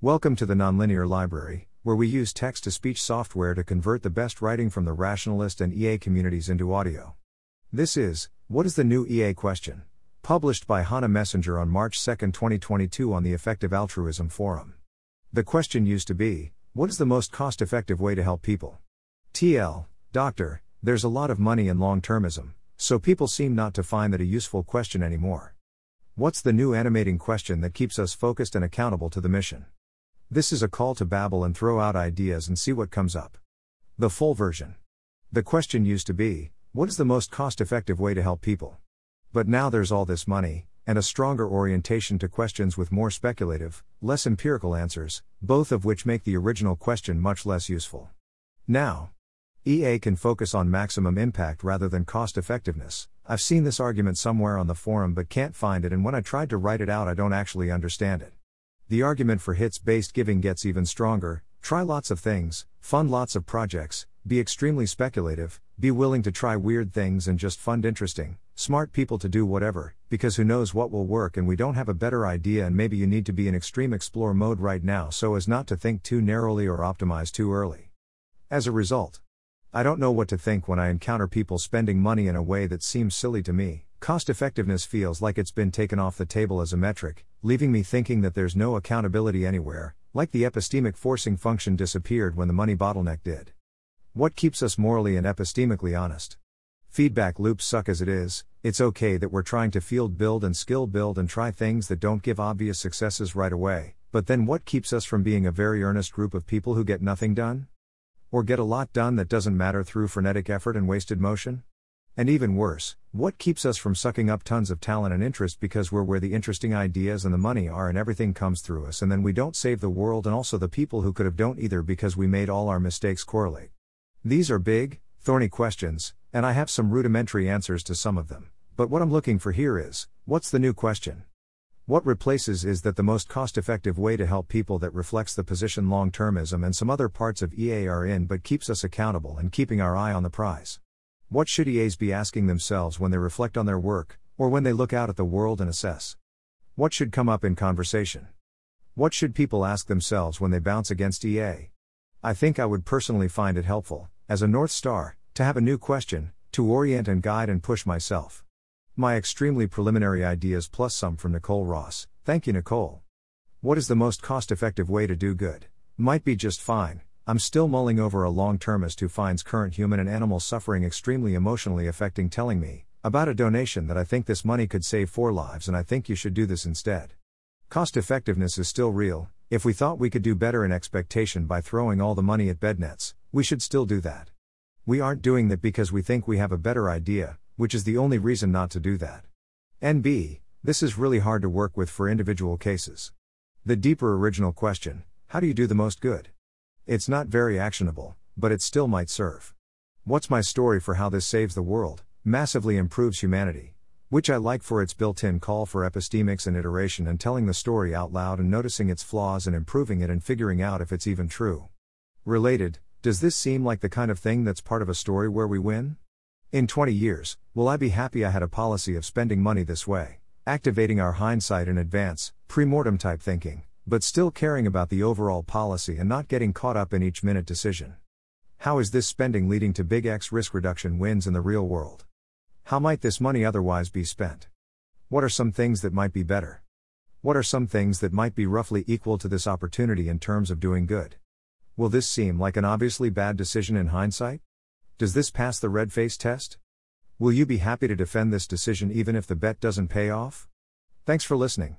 Welcome to the Nonlinear Library, where we use text to speech software to convert the best writing from the rationalist and EA communities into audio. This is What is the New EA Question? published by Chana Messinger on March 2, 2022, on the Effective Altruism Forum. The question used to be What is the most cost effective way to help people? TL, Doctor, there's a lot of money in long termism, so people seem not to find that a useful question anymore. What's the new animating question that keeps us focused and accountable to the mission? This is a call to babble and throw out ideas and see what comes up. The full version. The question used to be what is the most cost effective way to help people? But now there's all this money, and a stronger orientation to questions with more speculative, less empirical answers, both of which make the original question much less useful. Now, EA can focus on maximum impact rather than cost effectiveness. I've seen this argument somewhere on the forum but can't find it, and when I tried to write it out, I don't actually understand it. The argument for hits based giving gets even stronger try lots of things, fund lots of projects, be extremely speculative, be willing to try weird things and just fund interesting, smart people to do whatever, because who knows what will work and we don't have a better idea and maybe you need to be in extreme explore mode right now so as not to think too narrowly or optimize too early. As a result, I don't know what to think when I encounter people spending money in a way that seems silly to me. Cost effectiveness feels like it's been taken off the table as a metric, leaving me thinking that there's no accountability anywhere, like the epistemic forcing function disappeared when the money bottleneck did. What keeps us morally and epistemically honest? Feedback loops suck as it is, it's okay that we're trying to field build and skill build and try things that don't give obvious successes right away, but then what keeps us from being a very earnest group of people who get nothing done? Or get a lot done that doesn't matter through frenetic effort and wasted motion? And even worse, what keeps us from sucking up tons of talent and interest because we're where the interesting ideas and the money are and everything comes through us and then we don't save the world and also the people who could have don't either because we made all our mistakes correlate? These are big, thorny questions, and I have some rudimentary answers to some of them. But what I'm looking for here is what's the new question? What replaces is that the most cost effective way to help people that reflects the position long termism and some other parts of EA are in but keeps us accountable and keeping our eye on the prize. What should EAs be asking themselves when they reflect on their work, or when they look out at the world and assess? What should come up in conversation? What should people ask themselves when they bounce against EA? I think I would personally find it helpful, as a North Star, to have a new question, to orient and guide and push myself. My extremely preliminary ideas plus some from Nicole Ross. Thank you, Nicole. What is the most cost effective way to do good? Might be just fine, I'm still mulling over a long termist who finds current human and animal suffering extremely emotionally affecting telling me about a donation that I think this money could save four lives and I think you should do this instead. Cost effectiveness is still real. If we thought we could do better in expectation by throwing all the money at bed nets, we should still do that. We aren't doing that because we think we have a better idea, which is the only reason not to do that. NB, this is really hard to work with for individual cases. The deeper original question how do you do the most good? It's not very actionable, but it still might serve. What's my story for how this saves the world, massively improves humanity? Which I like for its built in call for epistemics and iteration and telling the story out loud and noticing its flaws and improving it and figuring out if it's even true. Related, does this seem like the kind of thing that's part of a story where we win? In 20 years, will I be happy I had a policy of spending money this way, activating our hindsight in advance, pre mortem type thinking? But still caring about the overall policy and not getting caught up in each minute decision. How is this spending leading to big X risk reduction wins in the real world? How might this money otherwise be spent? What are some things that might be better? What are some things that might be roughly equal to this opportunity in terms of doing good? Will this seem like an obviously bad decision in hindsight? Does this pass the red face test? Will you be happy to defend this decision even if the bet doesn't pay off? Thanks for listening.